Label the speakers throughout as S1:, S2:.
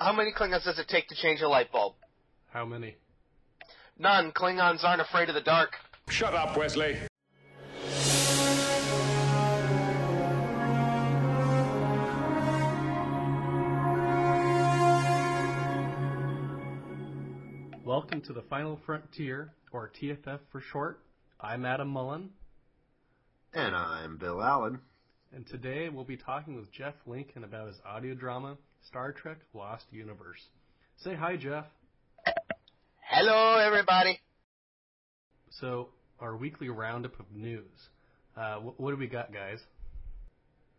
S1: how many Klingons does it take to change a light bulb?
S2: How many?
S1: None. Klingons aren't afraid of the dark.
S3: Shut up, Wesley.
S2: Welcome to the Final Frontier, or TFF for short. I'm Adam Mullen,
S4: And I'm Bill Allen.
S2: and today we'll be talking with Jeff Lincoln about his audio drama, Star Trek Lost Universe. Say hi, Jeff.
S1: Hello, everybody.
S2: So, our weekly roundup of news. Uh, wh- what do we got, guys?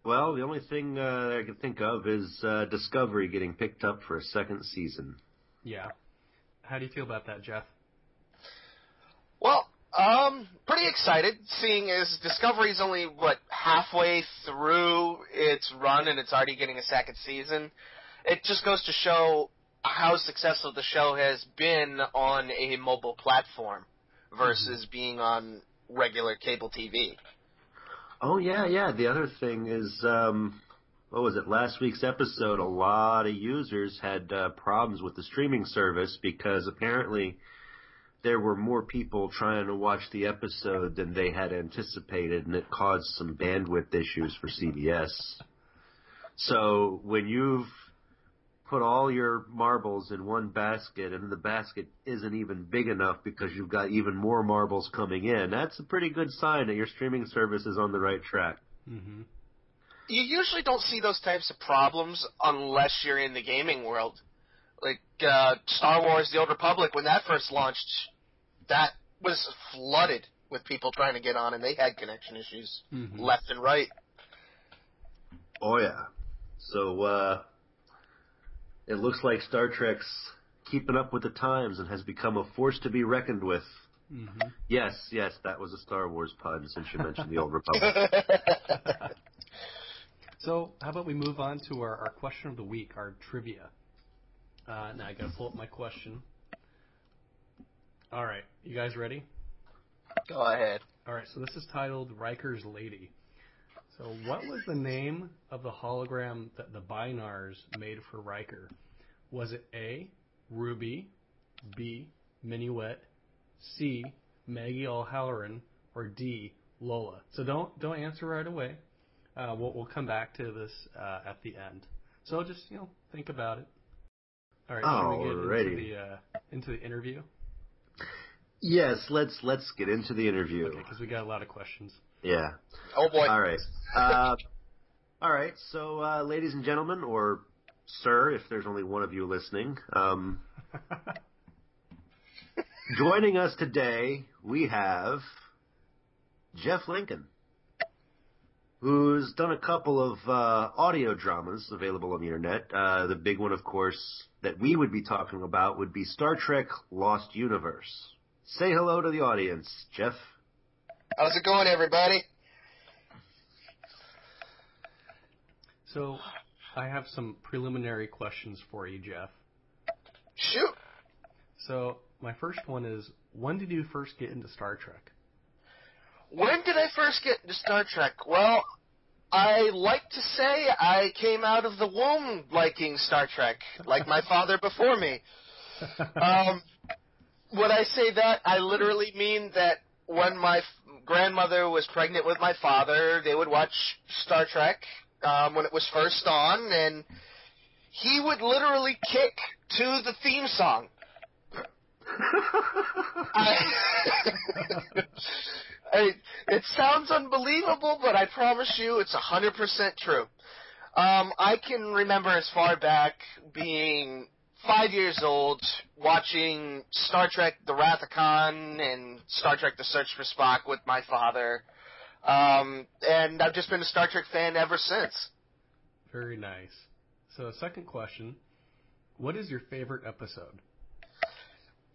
S4: Well, the only thing uh, I can think of is uh, Discovery getting picked up for a second season.
S2: Yeah. How do you feel about that, Jeff?
S1: Um, pretty excited, seeing as Discovery's only, what, halfway through its run and it's already getting a second season. It just goes to show how successful the show has been on a mobile platform versus being on regular cable TV.
S4: Oh yeah, yeah. The other thing is, um, what was it? Last week's episode, a lot of users had uh, problems with the streaming service because apparently there were more people trying to watch the episode than they had anticipated, and it caused some bandwidth issues for CBS. So when you've put all your marbles in one basket and the basket isn't even big enough because you've got even more marbles coming in, that's a pretty good sign that your streaming service is on the right track.
S2: Mm-hmm.
S1: you usually don't see those types of problems unless you're in the gaming world. Like uh, Star Wars: The Old Republic, when that first launched, that was flooded with people trying to get on, and they had connection issues
S2: Mhm.
S1: left and right.
S4: Oh yeah. So uh it looks like Star Trek's keeping up with the times and has become a force to be reckoned with.
S2: Mm-hmm.
S4: Yes, yes, that was a Star Wars pun since you mentioned the Old Republic.
S2: So, how about we move on to our, our question of the week, our trivia. Uh, now I gotta pull up my question. All right, you guys ready?
S1: Go ahead.
S2: All right, so this is titled Riker's Lady. So, what was the name of the hologram that the Bynars made for Riker? Was it A. Ruby, B. Minuet, C. Maggie O'Halloran, or D. Lola? So don't don't answer right away. Uh, we'll we'll come back to this uh, at the end. So just you know think about it. All right, should we get into
S4: Alrighty.
S2: the uh, into the interview?
S4: Yes, let's let's get into the interview.
S2: Okay, because we got a lot of questions.
S4: Yeah.
S1: Oh boy.
S4: All right. Uh, all right. So, uh, ladies and gentlemen, or sir, if there's only one of you listening, um, joining us today we have Jeff Lincoln, who's done a couple of uh, audio dramas available on the internet. Uh, the big one, of course, that we would be talking about would be Star Trek: Lost Universe. Say hello to the audience, Jeff.
S1: How's it going, everybody?
S2: So, I have some preliminary questions for you, Jeff.
S1: Shoot.
S2: So, my first one is when did you first get into Star Trek?
S1: When did I first get into Star Trek? Well, I like to say I came out of the womb liking Star Trek, like my father before me. Um, when I say that, I literally mean that when my f- grandmother was pregnant with my father, they would watch Star Trek um, when it was first on, and he would literally kick to the theme song. I, I, it sounds unbelievable, but I promise you it's a 100% true. Um, I can remember as far back being five years old, watching Star Trek The Wrath of Khan and Star Trek The Search for Spock with my father. Um, and I've just been a Star Trek fan ever since.
S2: Very nice. So, second question What is your favorite episode?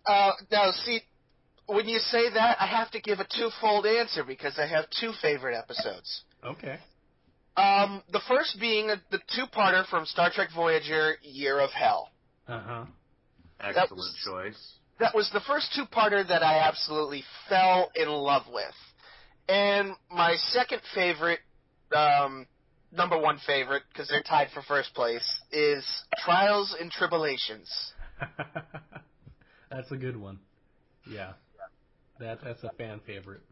S1: Uh, now, see, when you say that, I have to give a twofold answer because I have two favorite episodes.
S2: Okay.
S1: Um, the first being the two-parter from Star Trek Voyager, Year of Hell.
S2: Uh huh.
S4: Excellent
S1: was-
S4: choice.
S1: That was the first two-parter that I absolutely fell in love with. And my second favorite, um, number one favorite, because they're tied for first place, is Trials and Tribulations.
S2: that's a good one. Yeah, that that's a fan favorite.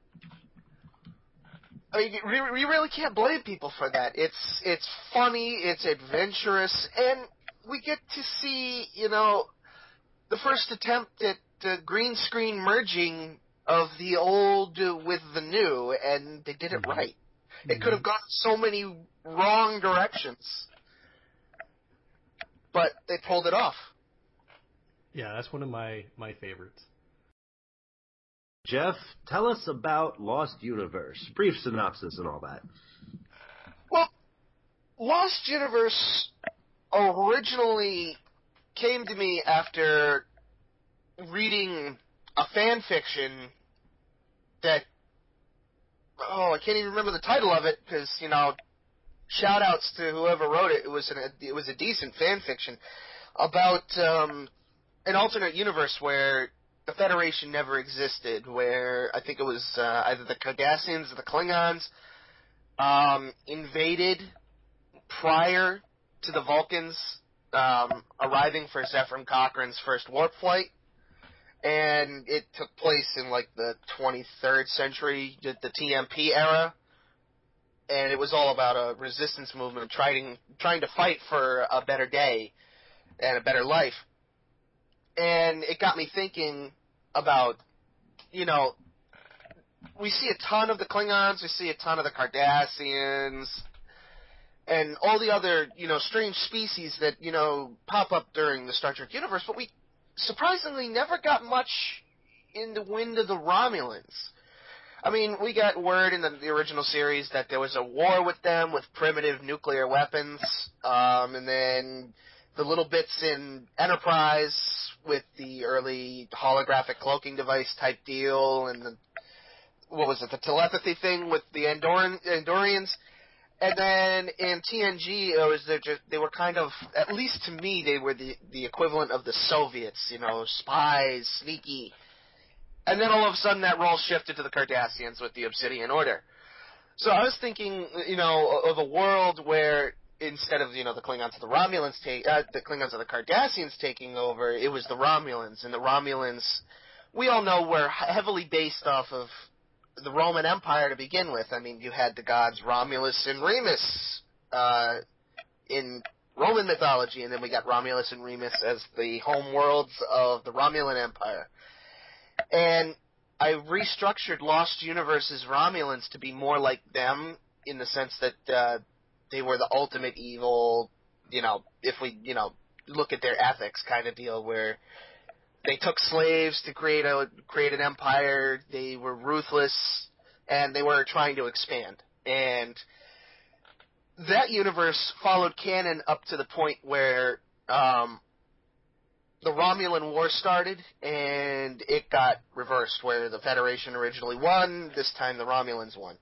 S1: I mean, we, we really can't blame people for that. It's it's funny, it's adventurous, and we get to see, you know, the first attempt at uh, green screen merging of the old with the new, and they did it
S2: Mhm.
S1: right. It could have gone so many wrong directions, but they pulled it off.
S2: Yeah, that's one of my my favorites.
S4: Jeff, tell us about Lost Universe. Brief synopsis and all that.
S1: Well, Lost Universe originally came to me after reading a fan fiction that oh I can't even remember the title of it because you know shout outs to whoever wrote it. It was an, it was a decent fan fiction about um, an alternate universe where the Federation never existed where I think it was uh, either the Cardassians or the Klingons um, invaded prior to the Vulcans um, arriving for Zephyr Cochrane's first warp flight, and it took place in like the 23rd century, the the TMP era, and it was all about a resistance movement trying trying to fight for a better day and a better life, and it got me thinking about, you know, we see a ton of the Klingons, we see a ton of the Cardassians, and all the other, you know, strange species that, you know, pop up during the Star Trek universe, but we surprisingly never got much in the wind of the Romulans. I mean, we got word in the, the original series that there was a war with them with primitive nuclear weapons, um, and then the little bits in Enterprise with the early holographic cloaking device type deal, and the what was it, the telepathy thing with the Andoran, Andorians. And then in TNG, it was they're just, they were kind of, at least to me, they were the the equivalent of the Soviets, you know, spies, sneaky. And then all of a sudden, that role shifted to the Cardassians with the Obsidian Order. So I was thinking, you know, of a world where instead of you know the Klingons or the Romulans take uh, the Klingons or the Cardassians taking over, it was the Romulans, and the Romulans, we all know, were he- heavily based off of the Roman Empire to begin with. I mean, you had the gods Romulus and Remus uh, in Roman mythology, and then we got Romulus and Remus as the home worlds of the Romulan Empire. And I restructured Lost Universe's Romulans to be more like them in the sense that uh, they were the ultimate evil. You know, if we you know look at their ethics kind of deal, where they took slaves to create a create an empire. They were ruthless, and they were trying to expand. And that universe followed canon up to the point where um, the Romulan War started, and it got reversed, where the Federation originally won. This time, the Romulans won.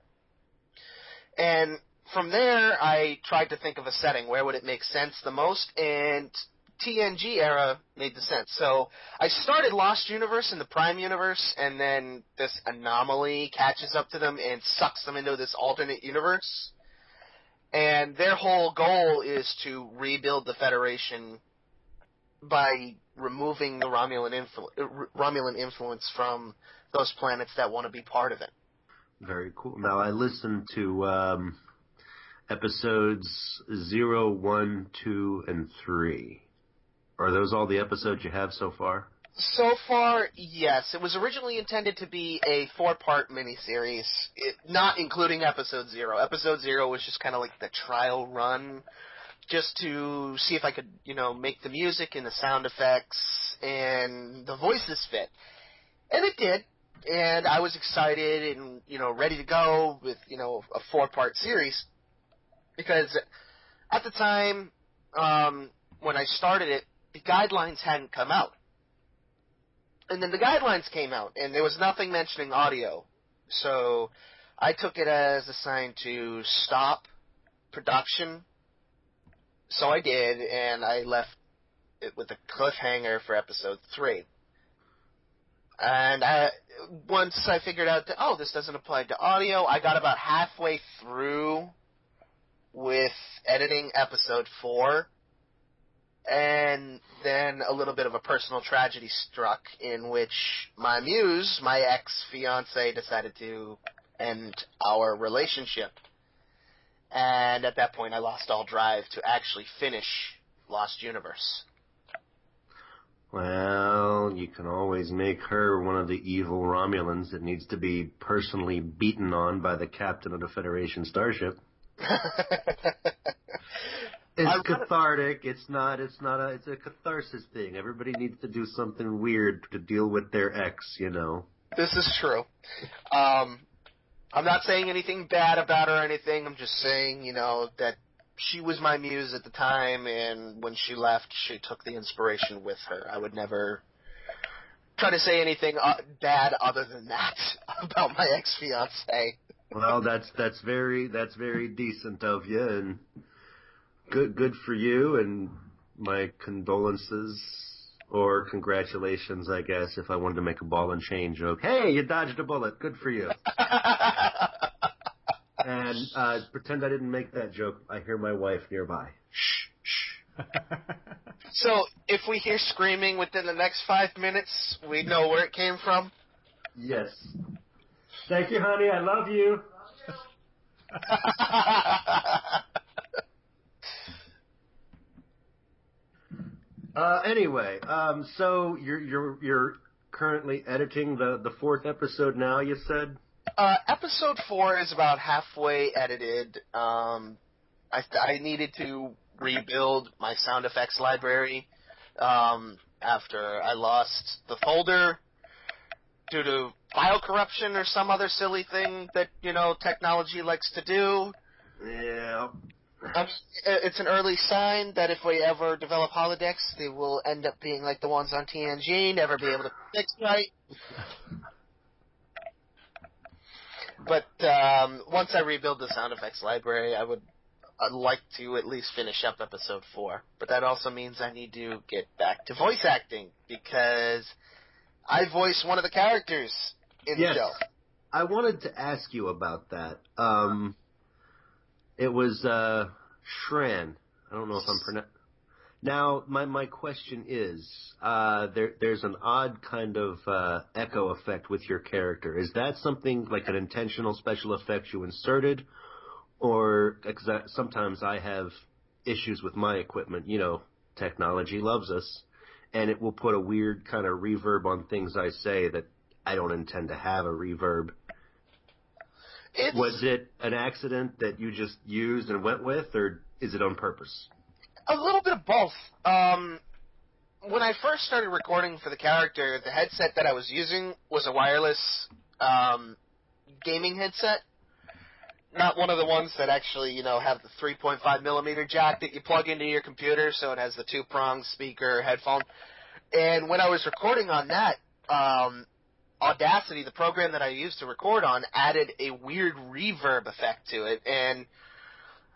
S1: And from there, I tried to think of a setting where would it make sense the most, and TNG era made the sense. So I started Lost Universe in the Prime Universe, and then this anomaly catches up to them and sucks them into this alternate universe. And their whole goal is to rebuild the Federation by removing the Romulan, influ- uh, Romulan influence from those planets that want to be part of it.
S4: Very cool. Now I listened to um, episodes zero, one, two, and three. Are those all the episodes you have so far?
S1: So far, yes. It was originally intended to be a four-part miniseries, it, not including episode zero. Episode zero was just kind of like the trial run, just to see if I could, you know, make the music and the sound effects and the voices fit. And it did. And I was excited and, you know, ready to go with, you know, a four-part series. Because at the time, um, when I started it, the guidelines hadn't come out and then the guidelines came out, and there was nothing mentioning audio. So I took it as a sign to stop production. So I did, and I left it with a cliffhanger for episode three. And I, once I figured out that, oh, this doesn't apply to audio, I got about halfway through with editing episode four, and then a little bit of a personal tragedy struck in which my muse, my ex fiance, decided to end our relationship. And at that point, I lost all drive to actually finish Lost Universe.
S4: Well, you can always make her one of the evil Romulans that needs to be personally beaten on by the captain of the Federation starship. It's cathartic. It's not. It's not a. It's a catharsis thing. Everybody needs to do something weird to deal with their ex. You know.
S1: This is true. Um, I'm not saying anything bad about her or anything. I'm just saying, you know, that she was my muse at the time, and when she left, she took the inspiration with her. I would never try to say anything uh, bad other than that about my ex fiance.
S4: Well, that's that's very that's very decent of you, and good good for you. And my condolences or congratulations, I guess, if I wanted to make a ball and chain joke. Hey, you dodged a bullet. Good for you. And uh, pretend I didn't make that joke. I hear my wife nearby. Shh, shh.
S1: so, if we hear screaming within the next five minutes, we know where it came from.
S4: Yes. Thank you, honey. I love you. Uh, anyway, um, so you're you're you're currently editing the the fourth episode now. You said.
S1: Uh, episode four is about halfway edited. Um, I, I needed to rebuild my sound effects library um, after I lost the folder due to file corruption or some other silly thing that you know technology likes to do.
S4: Yeah.
S1: Um, it's an early sign that if we ever develop holodecks, they will end up being like the ones on TNG, never be able to fix right. But um, once I rebuild the sound effects library, I would I'd like to at least finish up episode four. But that also means I need to get back to voice acting because I voice one of the characters in
S4: Yes.
S1: the show.
S4: I wanted to ask you about that. Um, it was uh, Shran. I don't know if I'm pronouncing. Now, my my question is, uh, there there's an odd kind of uh, echo effect with your character. Is that something like an intentional special effect you inserted, or cause sometimes I have issues with my equipment. You know, technology loves us, and it will put a weird kind of reverb on things I say that I don't intend to have a reverb.
S1: It's,
S4: Was it an accident that you just used and went with, or is it on purpose?
S1: A little bit of both. Um, when I first started recording for the character, the headset that I was using was a wireless um, gaming headset. Not one of the ones that actually, you know, have the 3.5 millimeter jack that you plug into your computer, so it has the two prong speaker headphone. And when I was recording on that, um, Audacity, the program that I used to record on, added a weird reverb effect to it, and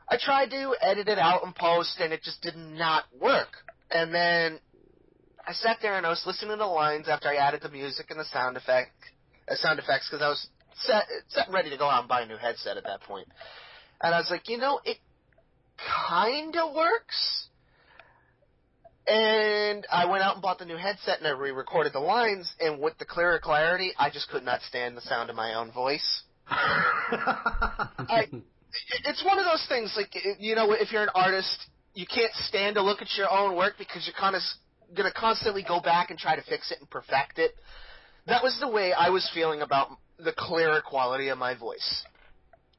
S1: I tried to edit it out in post, and it just did not work. And then I sat there and I was listening to the lines after I added the music and the sound effect, uh, sound effects, because I was set, set ready to go out and buy a new headset at that point. And I was like, you know, it kind of works. And I went out and bought the new headset and I re-recorded the lines, and with the clearer clarity, I just could not stand the sound of my own voice. It- it's one of those things like you know if you're an artist you can't stand to look at your own work because you're kind of going to constantly go back and try to fix it and perfect it that was the way i was feeling about the clearer quality of my voice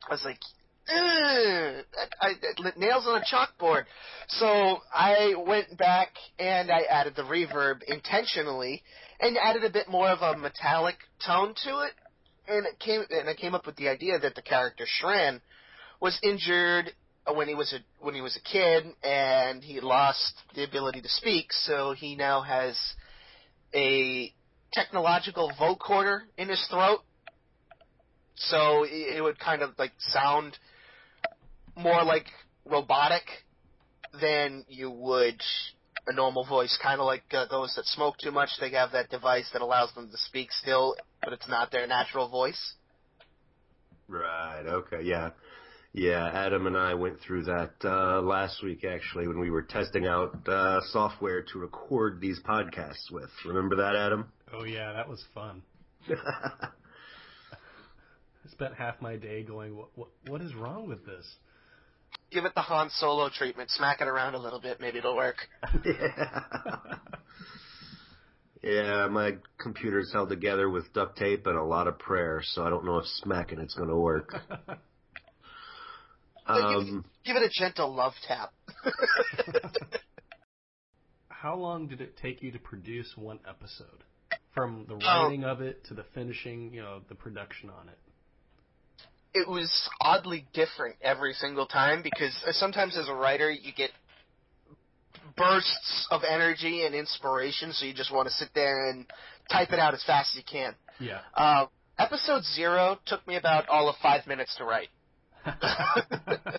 S1: i was like "Ugh, Eh, I, I, nails on a chalkboard. So i went back and i added the reverb intentionally and added a bit more of a metallic tone to it. And it came and i came up with the idea that the character shran was injured when he was a when he was a kid and he lost the ability to speak. So he now has a technological vocoder in his throat. So it would kind of like sound more like robotic than you would a normal voice kind of like uh, those that smoke too much they have that device that allows them to speak still but it's not their natural voice
S4: Right. Okay. Yeah. Yeah, Adam and I went through that uh, last week actually when we were testing out uh, software to record these podcasts with. Remember that, Adam?
S2: Oh yeah, that was fun. I spent half my day going, what, what, what is wrong with this?
S1: Give it the Han Solo treatment. Smack it around a little bit. Maybe it'll work.
S4: yeah. yeah, my computer's held together with duct tape and a lot of prayer, so I don't know if smacking it's going to work.
S1: um, give, give it a gentle love tap.
S2: How long did it take you to produce one episode? From the writing of it to the finishing, you know, the production on it.
S1: It was oddly different every single time because sometimes as a writer you get bursts of energy and inspiration, so you just want to sit there and type it out as fast as you can.
S2: Yeah.
S1: Uh, episode zero took me about all of five minutes to write.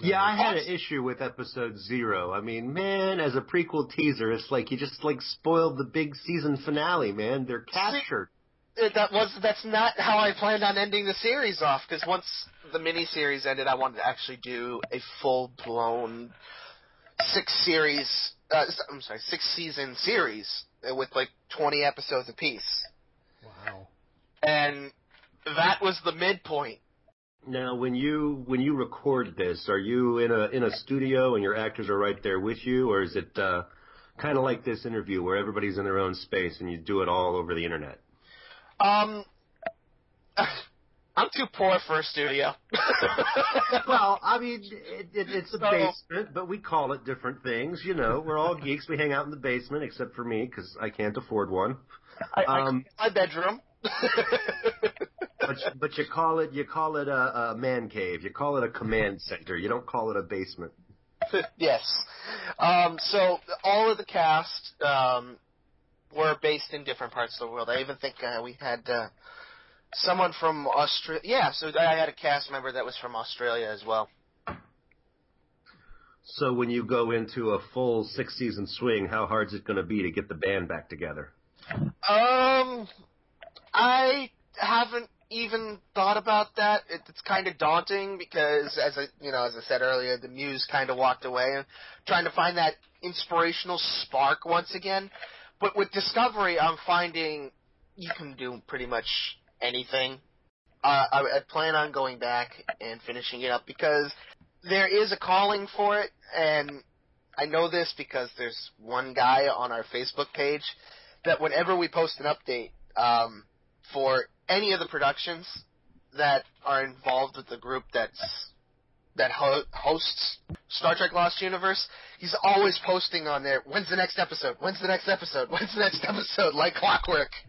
S4: Yeah, I had an issue with episode zero. I mean, man, as a prequel teaser, it's like you just like spoiled the big season finale, man. They're captured.
S1: See, that was that's not how I planned on ending the series off. Because once the mini series ended, I wanted to actually do a full blown six series. Uh, I'm sorry, six season series with like 20 episodes apiece.
S2: Wow.
S1: And that was the midpoint.
S4: Now, when you when you record this, are you in a in a studio and your actors are right there with you, or is it uh, kind of like this interview where everybody's in their own space and you do it all over the internet?
S1: Um, I'm too poor for a studio.
S4: well, I mean, it, it, it's a basement, but we call it different things. You know, we're all geeks. We hang out in the basement, except for me because I can't afford one.
S1: I, um, I my bedroom.
S4: but but you call it you call it a, a man cave. You call it a command center. You don't call it a basement.
S1: yes. Um, so all of the cast um, were based in different parts of the world. I even think uh, we had uh, someone from Australia. Yeah, so I had a cast member that was from Australia as well.
S4: So when you go into a full six season swing, how hard is it going to be to get the band back together?
S1: Um, I haven't even thought about that. It, it's kind of daunting because, as I, you know, as I said earlier, the muse kind of walked away, and trying to find that inspirational spark once again. But with Discovery, I'm finding you can do pretty much anything. Uh, I, I plan on going back and finishing it up because there is a calling for it, and I know this because there's one guy on our Facebook page that whenever we post an update um, for any of the productions that are involved with the group that's that ho- hosts Star Trek Lost Universe, he's always posting on there, when's the next episode? When's the next episode? When's the next episode? Like clockwork.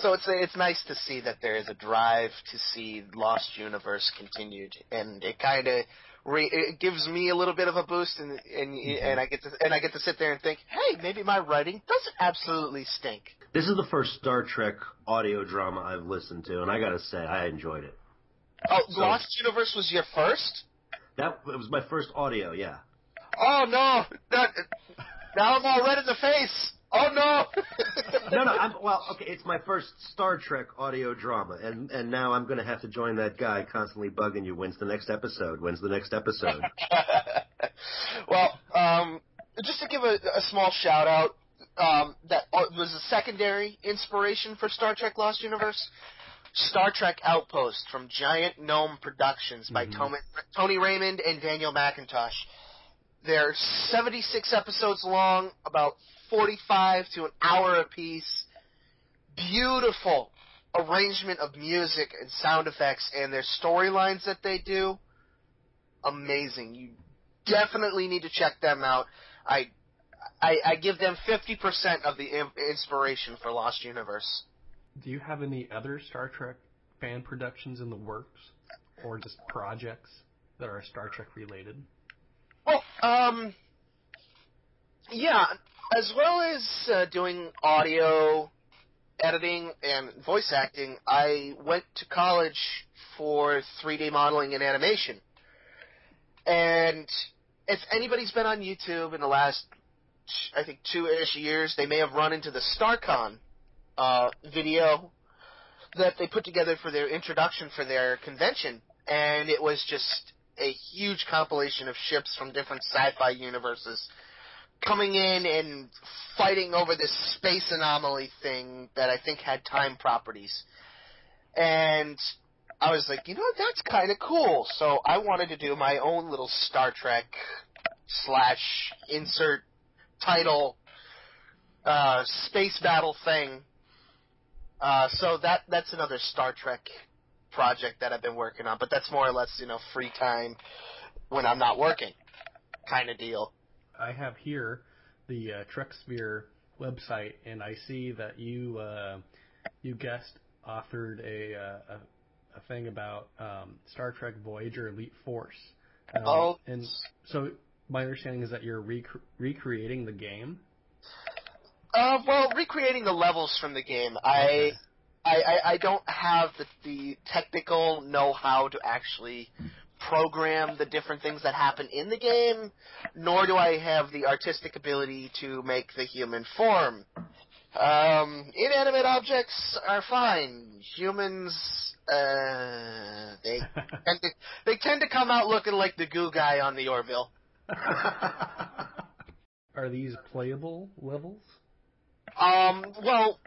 S1: so it's it's nice to see that there is a drive to see Lost Universe continued, and it kind of re- it gives me a little bit of a boost, and and mm-hmm. and I get to and I get to sit there and think, hey, maybe my writing doesn't absolutely stink.
S4: This is the first Star Trek audio drama I've listened to, and I gotta say, I enjoyed it.
S1: Oh, so, Lost Universe was your first?
S4: That it was my first audio, yeah.
S1: Oh no! That, now I'm all red in the face. Oh no!
S4: no, no. I'm, well, okay. It's my first Star Trek audio drama, and and now I'm going to have to join that guy constantly bugging you. When's the next episode? When's the next episode?
S1: well, um, just to give a, a small shout out, um, that uh, was a secondary inspiration for Star Trek Lost Universe. Star Trek Outpost from Giant Gnome Productions by mm-hmm. Tony, Tony Raymond and Daniel McIntosh. They're 76 episodes long, about 45 to an hour apiece. Beautiful arrangement of music and sound effects and their storylines that they do. Amazing. You definitely need to check them out. I I, I give them 50% of the inspiration for Lost Universe.
S2: Do you have any other Star Trek fan productions in the works, or just projects that are Star Trek related?
S1: Well, um, yeah, as well as uh, doing audio editing and voice acting, I went to college for 3D modeling and animation. And if anybody's been on YouTube in the last I think two ish years, they may have run into the StarCon uh, video that they put together for their introduction for their convention, and it was just a huge compilation of ships from different sci-fi universes coming in and fighting over this space anomaly thing that I think had time properties. And I was like, you know, that's kind of cool. So I wanted to do my own little Star Trek slash insert title uh, space battle thing. Uh, so that that's another Star Trek project that I've been working on, but that's more or less you know free time when I'm not working, kind of deal.
S2: I have here the uh, TrekSphere website, and I see that you uh, you guest authored a, uh, a, a thing about um, Star Trek Voyager Elite Force. Um,
S1: oh,
S2: and so my understanding is that you're rec- recreating the game.
S1: Uh, well, recreating the levels from the game.
S2: Okay.
S1: I, I, I don't have the, the technical know-how to actually program the different things that happen in the game, nor do I have the artistic ability to make the human form. Um, inanimate objects are fine. Humans, uh, they tend to, they tend to come out looking like the goo guy on the Orville.
S2: Are these playable levels?
S1: Um, well,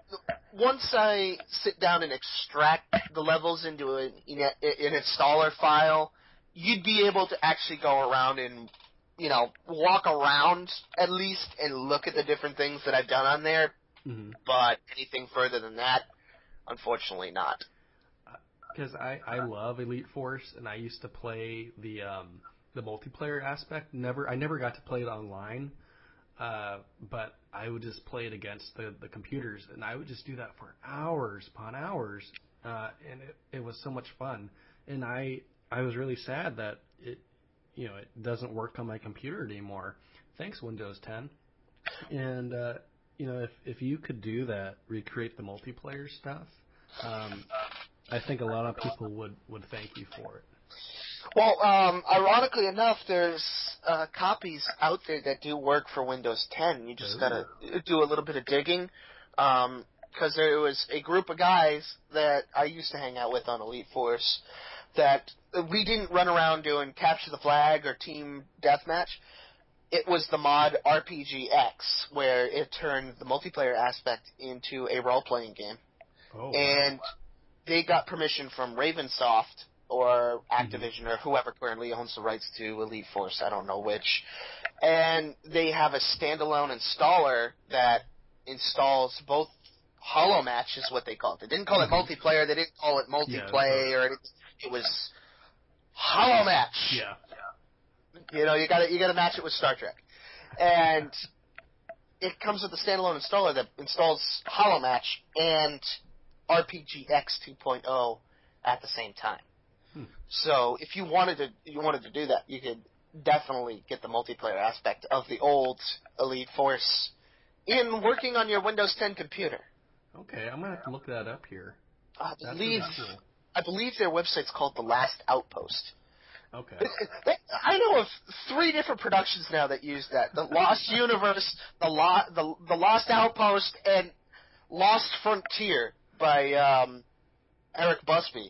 S1: once I sit down and extract the levels into an, an installer file, you'd be able to actually go around and, you know, walk around at least and look at the different things that I've done on there.
S2: Mm-hmm.
S1: But anything further than that, unfortunately not.
S2: Because I, I love Elite Force, and I used to play the um, the multiplayer aspect. Never I never got to play it online, uh, but I would just play it against the, the computers, and I would just do that for hours upon hours, uh, and it, it was so much fun. And I I was really sad that it you know it doesn't work on my computer anymore. Thanks Windows 10. And uh, you know if if you could do that, recreate the multiplayer stuff, um, I think a lot of people would would thank you for it.
S1: Well, um, ironically enough, there's uh, copies out there that do work for Windows 10. You just
S2: Ooh.
S1: gotta do a little bit of digging. Um 'cause there was a group of guys that I used to hang out with on Elite Force that we didn't run around doing capture the flag or team deathmatch. It was the mod RPGX where it turned the multiplayer aspect into a role-playing game
S2: Oh,
S1: and they got permission from Ravensoft or Activision or whoever currently owns the rights to Elite Force, I don't know which. And they have a standalone installer that installs both Holomatch is what they call it. They didn't call it
S2: Mhm.
S1: multiplayer, they didn't call it multiplayer or anything. It was Holomatch.
S2: yeah.
S1: You know, you gotta you gotta match it with Star Trek. And it comes with a standalone installer that installs Holomatch and RPGX 2.0 at the same time.
S2: Hmm.
S1: So if you wanted to you wanted to do that, you could definitely get the multiplayer aspect of the old Elite Force in working on your Windows 10 computer.
S2: Okay, I'm gonna have to look that up here.
S1: I believe. I believe their website's called The Last Outpost.
S2: Okay.
S1: I know of three different productions now that use that: the Lost Universe, the Lo- the the Lost Outpost, and Lost Frontier by um, Eric Busby.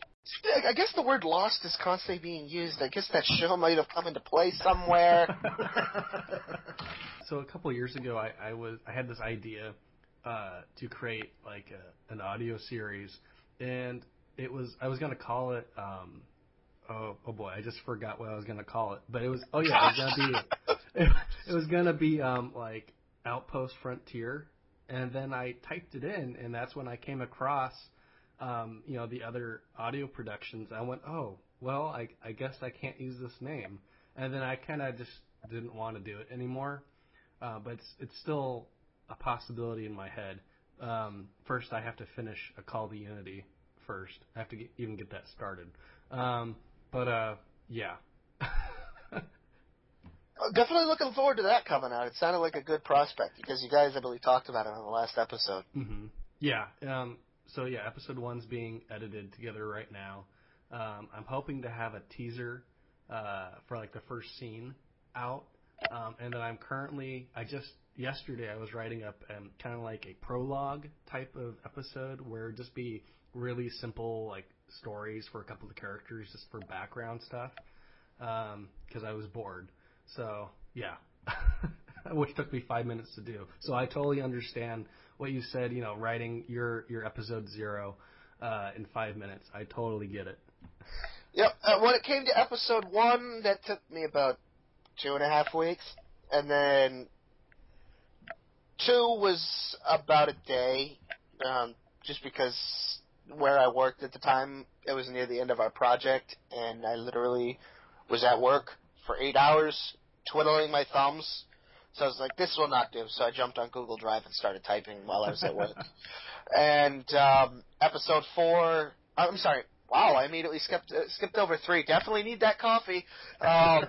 S1: I guess the word "lost" is constantly being used. I guess that show might have come into play somewhere.
S2: so a couple years ago, I, I was I had this idea uh, to create like a, an audio series, and it was I was gonna call it. Um, oh, oh boy, I just forgot what I was gonna call it. But it was oh yeah, it was gonna be it, it was gonna be um, like Outpost Frontier, and then I typed it in, and that's when I came across you know the other audio productions. I went oh well, I I guess I can't use this name, and then I kind of just didn't want to do it anymore. Uh, but it's it's still a possibility in my head. Um, first, I have to finish a Call to Unity first. I have to get, even get that started. Um, but uh, yeah.
S1: Definitely looking forward to that coming out. It sounded like a good prospect because you guys, I believe, talked about it on the last episode.
S2: hmm Yeah. Um, so yeah, episode one's being edited together right now. Um, I'm hoping to have a teaser uh, for like the first scene out Um, and then I'm currently, I just yesterday I was writing up um, kind of like a prologue type of episode where just be really simple like stories for a couple of characters just for background stuff because I was bored. So yeah, which took me five minutes to do. So I totally understand what you said. You know, writing your your episode zero uh, in five minutes. I totally get it.
S1: Yep. Uh, when it came to episode one, that took me about two and a half weeks, and then two was about a day, um, just because where I worked at the time, it was near the end of our project, and I literally was at work for eight hours, twiddling my thumbs. So I was like, this will not do. So I jumped on Google Drive and started typing while I was at work. and um, episode four, I'm sorry, wow, I immediately skipped uh, skipped over three. Definitely need that coffee. Um,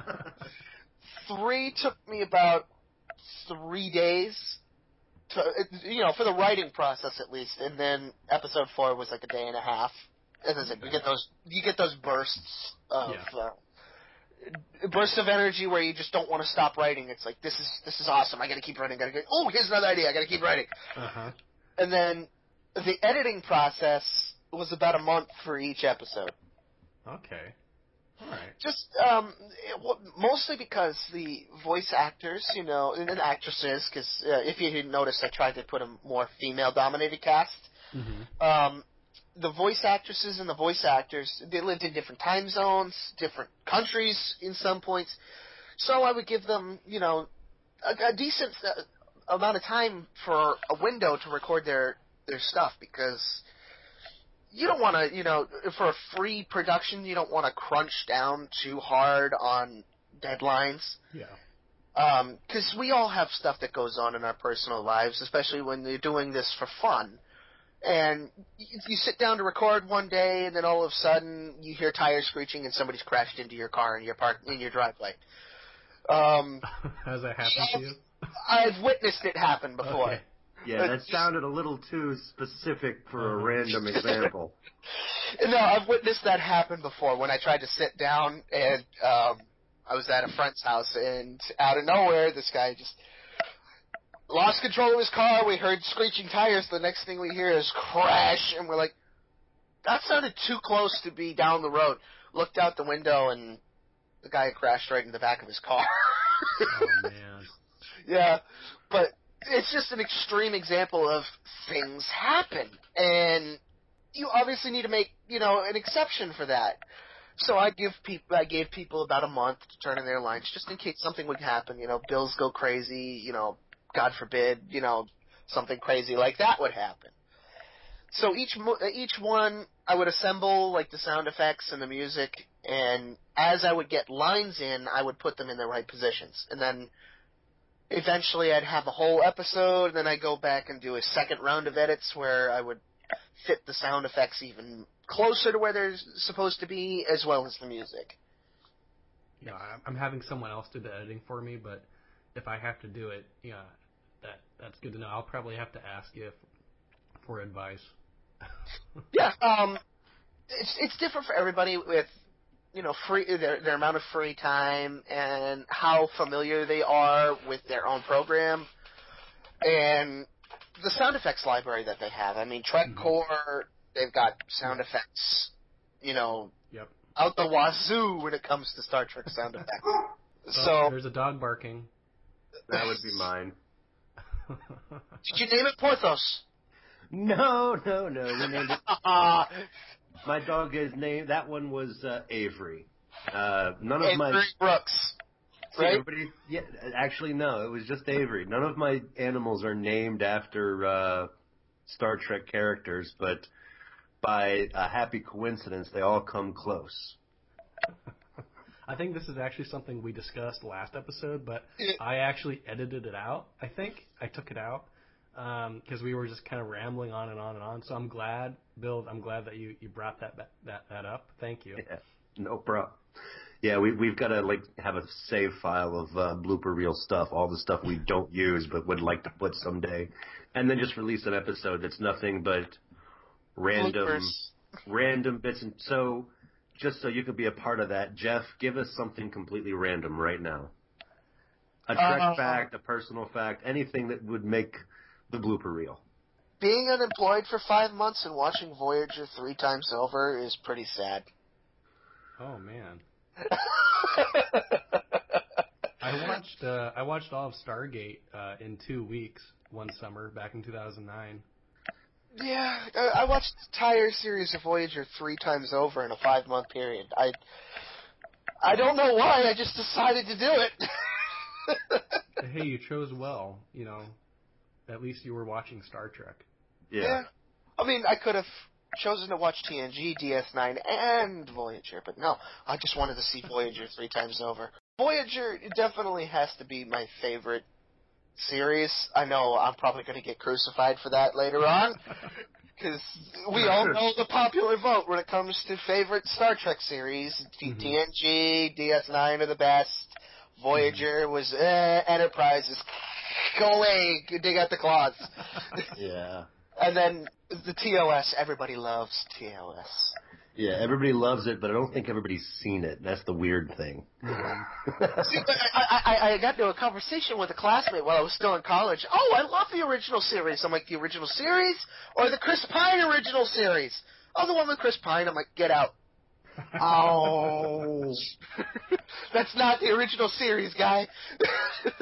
S1: three took me about three days to, you know, for the writing process at least, and then episode four was like a day and a half. As I said, you get those you get those bursts of
S2: Yeah.
S1: uh, bursts of energy where you just don't want to stop writing. It's like this is this is awesome. I got to keep writing. Got to. Oh, here's another idea. I got to keep writing.
S2: Uh huh.
S1: And then the editing process was about a month for each episode.
S2: Okay. All right.
S1: Just um, it, mostly because the voice actors, you know, and, and actresses, because uh, if you didn't notice, I tried to put a more female-dominated cast.
S2: Mm-hmm.
S1: Um, the voice actresses and the voice actors, they lived in different time zones, different countries in some points. So I would give them, you know, a, a decent uh, amount of time for a window to record their their stuff because you don't want to, you know, for a free production, you don't want to crunch down too hard on deadlines
S2: Yeah.
S1: because we all have stuff that goes on in our personal lives, especially when you're doing this for fun. And you, you sit down to record one day, and then all of a sudden you hear tires screeching, and somebody's crashed into your car in your park in your driveway. Um,
S2: Has that happened to you?
S1: I've witnessed it happen before.
S2: Okay.
S4: Yeah, that sounded a little too specific for a
S2: Uh-huh.
S4: random example.
S1: No, I've witnessed that happen before when I tried to sit down and um I was at a friend's house and out of nowhere this guy just lost control of his car. We heard screeching tires. The next thing we hear is crash and we're like that sounded too close to be down the road. Looked out the window and the guy crashed right in the back of his car.
S2: Oh man.
S1: Yeah, but it's just an extreme example of things happen, and you obviously need to make you know an exception for that. So I give people, I gave people about a month to turn in their lines, just in case something would happen. You know, bills go crazy. You know, God forbid, you know, something crazy like that would happen. So each each one, I would assemble like the sound effects and the music, and as I would get lines in, I would put them in the right positions, and then eventually I'd have a whole episode, and then I'd go back and do a second round of edits where I would fit the sound effects even closer to where they're supposed to be, as well as the music.
S2: Yeah, I'm having someone else do the editing for me, but if I have to do it, yeah, that that's good to know. I'll probably have to ask you f- for advice.
S1: Yeah, um, it's it's different for everybody with you know free their their amount of free time and how familiar they are with their own program and the sound effects library that they have. I mean, TrekCore, they've got sound effects, you know,
S2: Yep.
S1: out the wazoo when it comes to Star Trek sound effects.
S2: Oh,
S1: So,
S2: there's a dog barking.
S4: That would be mine.
S1: Did you name it Porthos?
S4: No, no, no. We named it. My dog is named. That one was uh, Avery. Uh, none of
S1: and
S4: my.
S1: Brooks, right?
S4: everybody, yeah, actually, no. It was just Avery. None of my animals are named after uh, Star Trek characters, but by a happy coincidence, they all come close.
S2: I think this is actually something we discussed last episode, but I actually edited it out. I think I took it out because we were just kind of rambling on and on and on. So I'm glad, Bill. I'm glad that you, you brought that that that up. Thank you.
S4: Yeah, no problem. Yeah, we we've got to like have a save file of uh, blooper reel stuff, all the stuff we don't use but would like to put someday, and then just release an episode that's nothing but random
S1: Bloopers.
S4: random bits. And so, just so you could be a part of that, Jeff, give us something completely random right now. A Trek
S1: Uh,
S4: fact, a personal fact, anything that would make the blooper reel.
S1: Being unemployed for five months and watching Voyager three times over is pretty sad.
S2: Oh man. I watched uh, I watched all of Stargate uh, in two weeks one summer back in 2009.
S1: Yeah, I I watched the entire series of Voyager three times over in a five month period. I I don't know why. I just decided to do it.
S2: hey, you chose well. You know, at least you were watching Star Trek.
S4: Yeah.
S1: I mean, I could have chosen to watch TNG, DS9, and Voyager, but no, I just wanted to see Voyager three times over. Voyager definitely has to be my favorite series. I know I'm probably going to get crucified for that later on, because we all know the popular vote when it comes to favorite Star Trek series.
S2: Mhm.
S1: TNG, DS9 are the best. Voyager was, eh, Enterprise is, go away, dig out the claws.
S4: Yeah.
S1: And then the TOS, everybody loves TOS.
S4: Yeah, everybody loves it, but I don't think everybody's seen it. That's the weird thing.
S1: See, but I, I, I got into a conversation with a classmate while I was still in college. Oh, I love the original series. I'm like, the original series or the Chris Pine original series? Oh, the one with Chris Pine. I'm like, get out. Oh, that's not the original series, guy.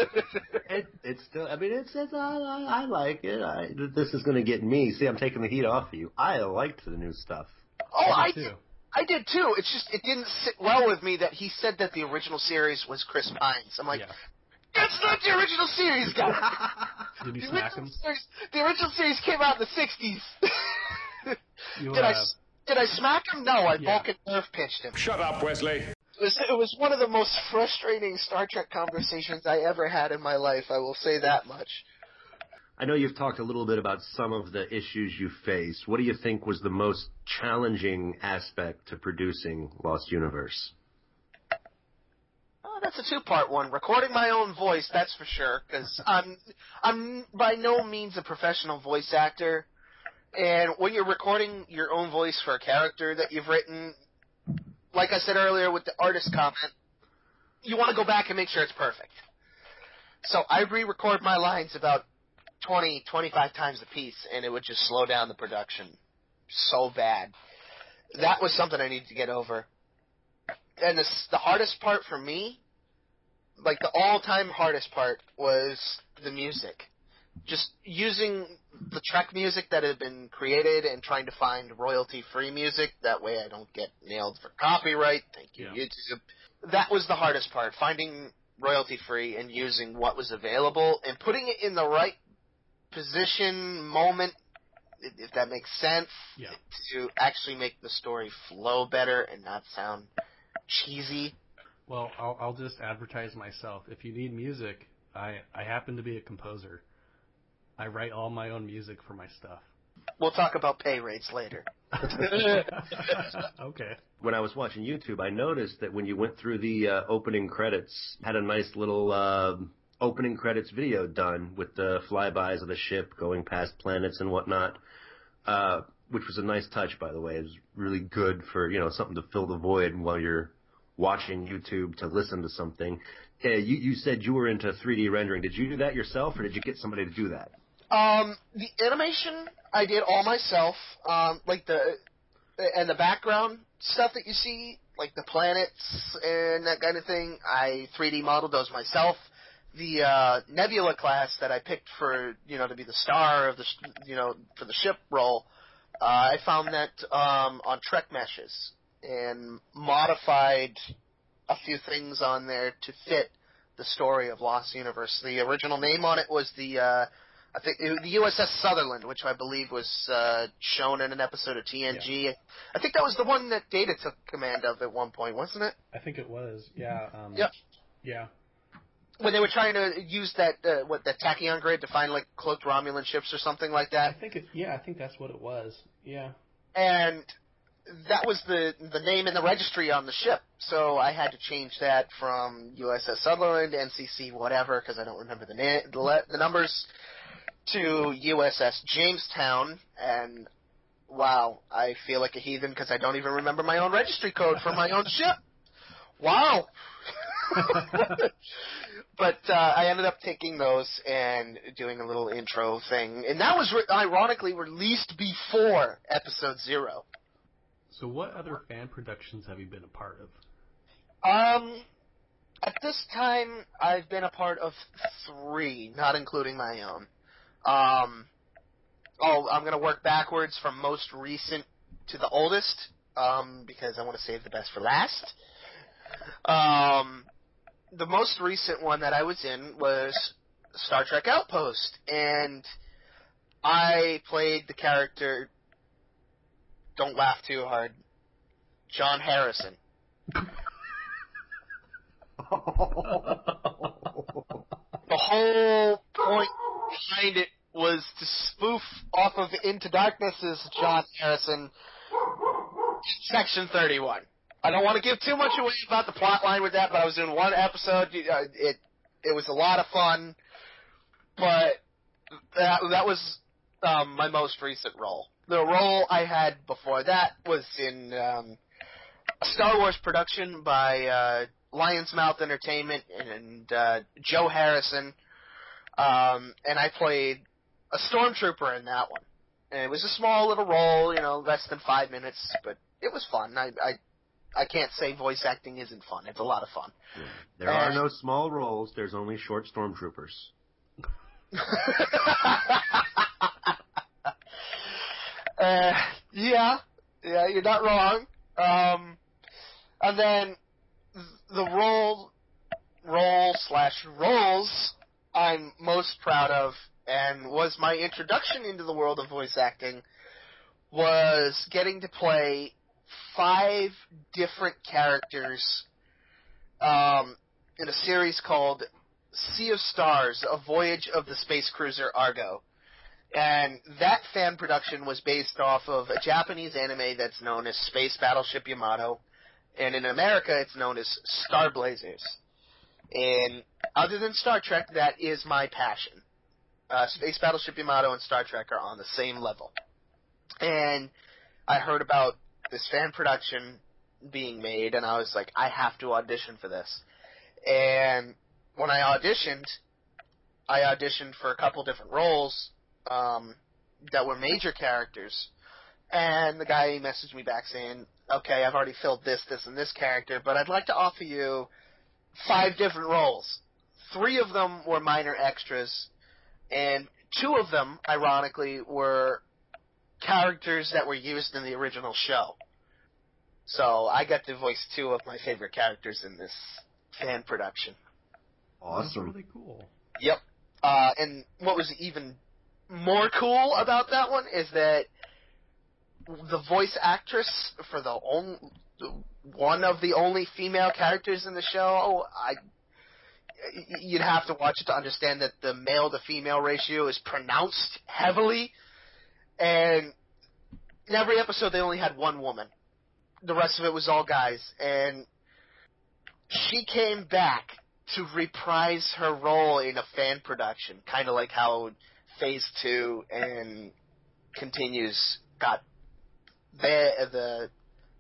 S4: it, it's still. I mean, it's. it's I, I, I like it. I, this is going to get me. See, I'm taking the heat off of you. I liked the new stuff.
S1: Oh, I
S2: too.
S1: I did too. It's just it didn't sit well with me that he said that the original series was Chris Pine's. I'm like,
S2: yeah.
S1: that's not the original series, guy.
S2: Did you
S1: The
S2: smack
S1: original,
S2: him?
S1: series, the original series came out in the '60s.
S2: You,
S1: did I
S2: uh,
S1: s- did I smack him? No, I
S2: Yeah.
S1: Vulcan nerve pinched him.
S3: Shut up, Wesley.
S1: It was, it was one of the most frustrating Star Trek conversations I ever had in my life. I will say that much.
S4: I know you've talked a little bit about some of the issues you faced. What do you think was the most challenging aspect to producing Lost Universe?
S1: Oh, that's a two-part one. Recording my own voice, that's for sure, because I'm I'm by no means a professional voice actor. And when you're recording your own voice for a character that you've written, like I said earlier with the artist comment, you want to go back and make sure it's perfect. So I re-record my lines about 20, 25 times a piece, and it would just slow down the production so bad. That was something I needed to get over. And the, the hardest part for me, like the all-time hardest part, was the music. Just using the Trek music that had been created and trying to find royalty-free music. That way I don't get nailed for copyright. Thank you,
S2: Yeah.
S1: YouTube. That was the hardest part, finding royalty-free and using what was available and putting it in the right position, moment, if if that makes sense,
S2: Yeah.
S1: to actually make the story flow better and not sound cheesy.
S2: Well, I'll, I'll just advertise myself. If you need music, I I happen to be a composer. I write all my own music for my stuff.
S1: We'll talk about pay rates later.
S2: okay.
S4: When I was watching YouTube, I noticed that when you went through the uh, opening credits, had a nice little uh, opening credits video done with the flybys of the ship going past planets and whatnot, uh, which was a nice touch, by the way. It was really good for you know something to fill the void while you're watching YouTube to listen to something. Uh, you, you said you were into 3D rendering. Did you do that yourself, or did you get somebody to do that?
S1: Um, the animation I did all myself. Um, like the and the background stuff that you see, like the planets and that kind of thing. I 3D modeled those myself. The uh, Nebula class that I picked for you know to be the star of the sh- you know for the ship role, uh, I found that um, on Trek Meshes and modified a few things on there to fit the story of Lost Universe. The original name on it was the uh, I think the USS Sutherland, which I believe was uh, shown in an episode of TNG. I think that was the one that Data took command of at one point, wasn't it?
S2: I think it was. Yeah. Um,
S1: Yep.
S2: Yeah.
S1: When they were trying to use that uh, what that tachyon grid to find like cloaked Romulan ships or something like that.
S2: I think it. Yeah, I think that's what it was. Yeah.
S1: and that was the the name in the registry on the ship. So I had to change that from USS Sutherland, NCC, whatever, because I don't remember the na- the, le- the numbers, to USS Jamestown, and wow, I feel like a heathen because I don't even remember my own registry code for my own ship. Wow. but uh, I ended up taking those and doing a little intro thing, and that was re- ironically released before episode zero.
S2: So, what other fan productions have you been a part of?
S1: Um, at this time, I've been a part of three, not including my own. Um, oh, I'm gonna work backwards from most recent to the oldest, um, because I want to save the best for last. Um, the most recent one that I was in was Star Trek Outpost, and I played the character. Don't laugh too hard. John Harrison. The whole point behind it was to spoof off of Into Darkness's John Harrison Section 31. I don't want to give too much away about the plot line with that, but I was in one episode. Uh, it it was a lot of fun, but that that was um, my most recent role. The role I had before that was in um, a Star Wars production by uh, Lion's Mouth Entertainment and uh, Joe Harrison, um, and I played a stormtrooper in that one. And it was a small little role, you know, less than five minutes, but it was fun. I I I can't say voice acting isn't fun. It's a lot of fun.
S4: There are no small roles. There's only short stormtroopers.
S1: uh, yeah, yeah, you're not wrong. Um, and then the role, role slash roles I'm most proud of, and was my introduction into the world of voice acting, was getting to play five different characters um, in a series called Sea of Stars: A Voyage of the Space Cruiser Argo. And that fan production was based off of a Japanese anime that's known as Space Battleship Yamato, and in America it's known as Star Blazers. And other than Star Trek, that is my passion. Uh, Space Battleship Yamato and Star Trek are on the same level. And I heard about this fan production being made, and I was like, I have to audition for this. And when I auditioned, I auditioned for a couple different roles um, that were major characters. And the guy messaged me back saying, okay, I've already filled this, this, and this character, but I'd like to offer you five different roles. Three of them were minor extras, and two of them, ironically, were characters that were used in the original show. So I got to voice two of my favorite characters in this fan production.
S2: That's
S4: Awesome.
S2: really cool.
S1: Yep. Uh, and what was even more cool about that one is that the voice actress for the only one of the only female characters in the show, I you'd have to watch it to understand that the male to female ratio is pronounced heavily, and in every episode they only had one woman. The rest of it was all guys, and she came back to reprise her role in a fan production, kind of like how Phase Two and Continues got the the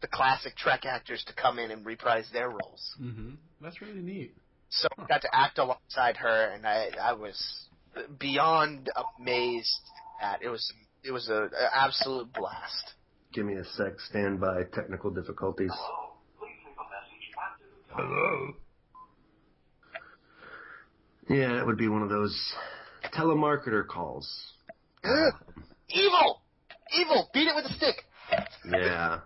S1: the classic Trek actors to come in and reprise their roles.
S2: hmm That's really neat.
S1: So I got to act alongside her, and I I was beyond amazed at it was it was a, a absolute blast.
S4: Give me a sec. Stand by. Technical difficulties.
S2: Hello.
S4: Yeah, that would be one of those telemarketer calls.
S1: Ugh. Evil, evil, beat it with a stick.
S4: Yeah.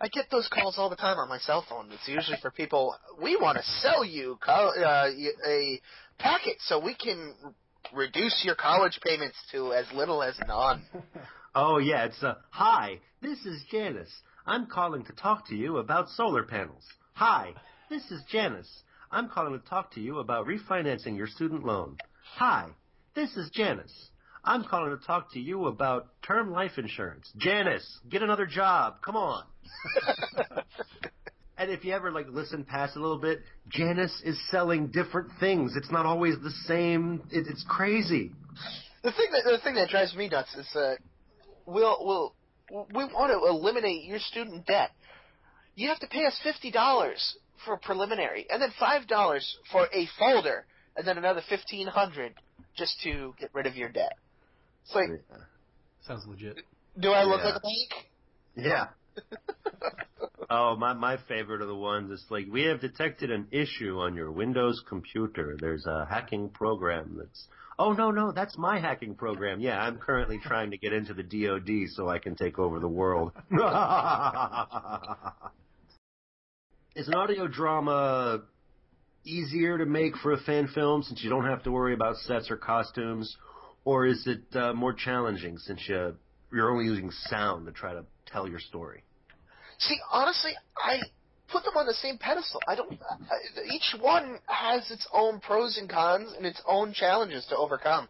S1: I get those calls all the time on my cell phone. It's usually for people. We want to sell you co- uh, packet so we can reduce your college payments to as little as none.
S4: Oh yeah, it's uh Hi, this is Janice. I'm calling to talk to you about solar panels. Hi, this is Janice. I'm calling to talk to you about refinancing your student loan. Hi, this is Janice. I'm calling to talk to you about term life insurance. Janice, get another job. Come on. And if you ever like listen past a little bit, Janice is selling different things. It's not always the same. It, it's crazy.
S1: The thing that the thing that drives me nuts is that we'll we'll we want to eliminate your student debt. You have to pay us fifty dollars for a preliminary, and then five dollars for a folder, and then another fifteen hundred just to get rid of your debt. It's like,
S2: Sounds legit.
S1: do I look
S4: Yeah.
S1: like a bank?
S4: Yeah. Oh, my my favorite of the ones is like we have detected an issue on your Windows computer. There's a hacking program that's Oh no no, that's my hacking program. Yeah, I'm currently trying to get into the DoD so I can take over the world. is an audio drama easier to make for a fan film since you don't have to worry about sets or costumes, or is it uh, more challenging since you you're only using sound to try to tell your story?
S1: See, honestly, I put them on the same pedestal. I don't. I, each one has its own pros and cons and its own challenges to overcome.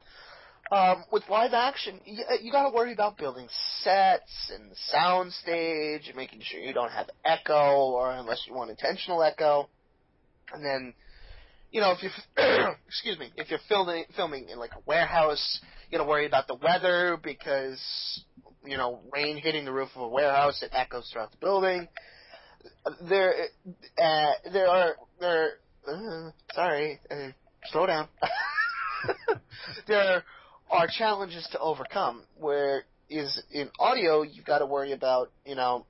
S1: Um, with live action, you, you got to worry about building sets and sound stage and making sure you don't have echo, or unless you want intentional echo. And then, you know, if you're excuse me, if you're filming filming in like a warehouse, you got to worry about the weather because you know rain hitting the roof of a warehouse, it echoes throughout the building. There, uh, there are there. Uh, sorry, uh, slow down. there are challenges to overcome. Where is in audio, you've got to worry about you know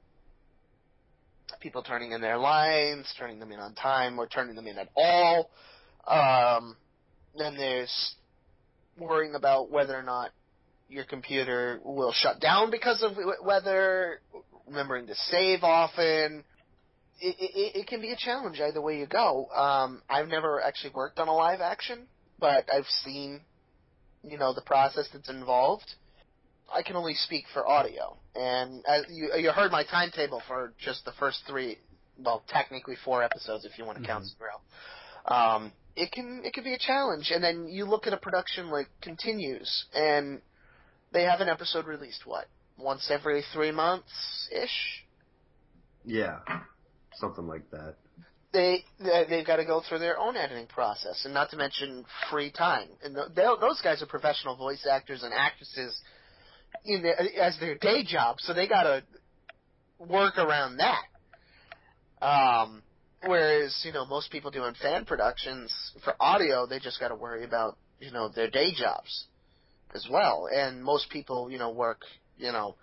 S1: people turning in their lines, turning them in on time, or turning them in at all. Um, then there's worrying about whether or not your computer will shut down because of weather, remembering to save often. It, it, it can be a challenge either way you go. Um, I've never actually worked on a live action, but I've seen, you know, the process that's involved. I can only speak for audio, and as you, you heard my timetable for just the first three, well, technically four episodes if you want to count
S2: Mhm.
S1: Serial. Um, it can it can be a challenge, and then you look at a production like Continues, and they have an episode released what once every three months ish.
S4: Yeah, something like that.
S1: They they- they've got to go through their own editing process, and not to mention free time. And th- those guys are professional voice actors and actresses in their, as their day job, so they got to work around that. Um, whereas you know most people doing fan productions for audio, they just got to worry about you know their day jobs as well. And most people you know work you know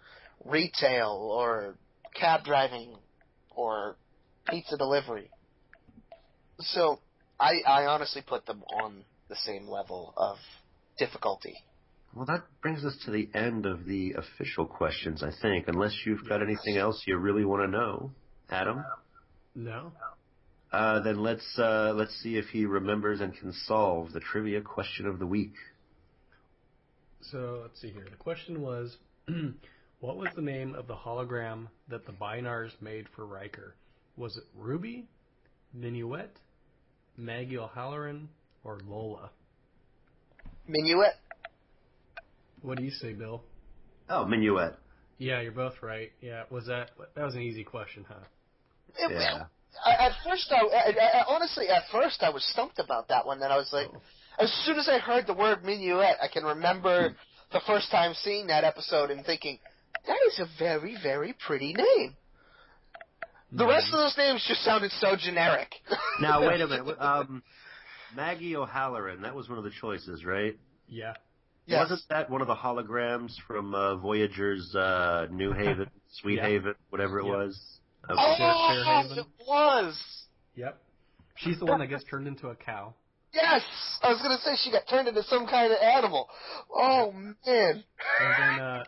S1: retail or cab driving or pizza delivery. So I I honestly put them on the same level of difficulty.
S4: Well, that brings us to the end of the official questions, I think. Unless you've got anything else you really want to know, Adam.
S2: No.
S4: Uh, then let's uh, let's see if he remembers and can solve the trivia question of the week.
S2: So let's see here. The question was, what was the name of the hologram that the Bynars made for Riker? Was it Ruby, Minuet, Maggie O'Halloran, or Lola?
S1: Minuet.
S2: What do you say, Bill?
S4: Oh, Minuet.
S2: Yeah, you're both right. Yeah, was that that was an easy question, huh?
S4: Yeah.
S1: I, at first, I, I, I honestly at first I was stumped about that one. Then I was like,
S2: Oh.
S1: as soon as I heard the word minuet, I can remember the first time seeing that episode and thinking, that is a very very pretty name. The rest of those names just sounded so generic.
S4: Now wait a minute. Um, Maggie O'Halloran. That was one of the choices, right?
S2: Yeah.
S1: yes.
S4: Wasn't that one of the holograms from uh, Voyager's uh, New Haven, Sweet
S2: Yeah.
S4: Haven, whatever it
S2: Yeah.
S4: was? Okay.
S1: Oh,
S2: Fairhaven?
S1: it was.
S2: Yep. She's the one that gets turned into a cow.
S1: Yes, I was gonna say she got turned into some kind of animal. Oh man.
S2: And then uh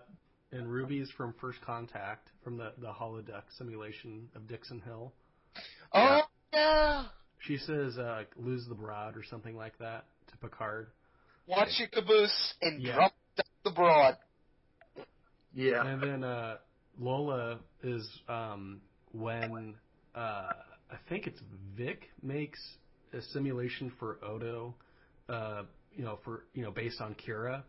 S2: and Ruby's from First Contact from the the holodeck simulation of Dixon Hill.
S1: Oh yeah.
S2: She says uh lose the broad or something like that to Picard.
S1: Watch your caboose and
S2: Yeah.
S1: drop the broad.
S4: Yeah.
S2: And then uh Lola is um when uh I think it's Vic makes a simulation for Odo uh you know for you know based on Kira.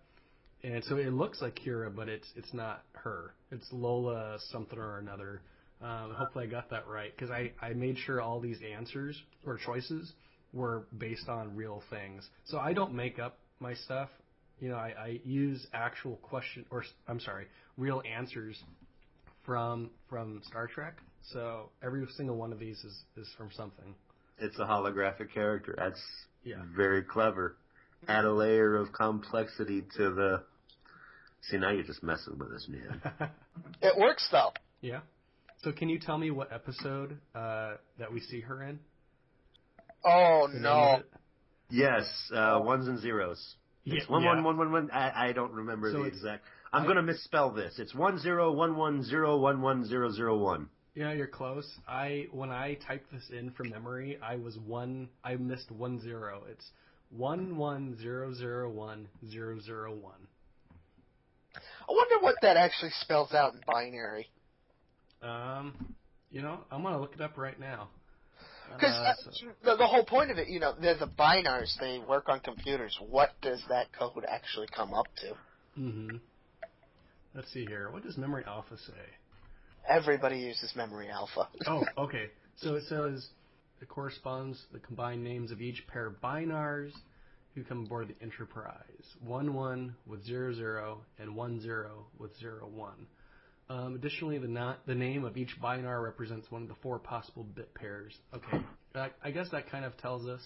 S2: And so it looks like Kira but it's it's not her. It's Lola something or another. Um, hopefully I got that right because I, I made sure all these answers or choices were based on real things. So I don't make up my stuff. You know, I, I use actual question or I'm sorry, real answers from from Star Trek. So every single one of these is, is from something.
S4: It's a holographic character. That's
S2: Yeah.
S4: very clever. Add a layer of complexity to the. See, now you're just messing with us, man.
S1: It works though.
S2: yeah. So can you tell me what episode uh, that we see her in?
S1: Oh
S2: The
S1: no.
S4: Yes, uh, ones and zeros. It's
S2: Yeah,
S4: one
S2: yeah.
S4: one one one one. I, I don't remember
S2: So
S4: the exact. I'm
S2: I-
S4: gonna misspell this. It's one zero one one zero one one zero zero one.
S2: Yeah, you're close. I when I typed this in from memory, I was one. I missed one zero. It's one one zero zero one zero zero one.
S1: I wonder what that actually spells out in binary.
S2: Um, you know, I'm gonna look it up right now.
S1: Because
S2: Uh, so-
S1: the, the whole point of it, you know, they're the Bynars. They work on computers. What does that code actually come up to?
S2: hmm Let's see here. What does Memory Alpha say?
S1: Everybody uses memory alpha.
S2: Oh, okay. So it says it corresponds the combined names of each pair of Bynars who come aboard the Enterprise. One one with zero zero and one zero with zero one. Um, additionally, the not, the name of each Bynar represents one of the four possible bit pairs. Okay, I, I guess that kind of tells us,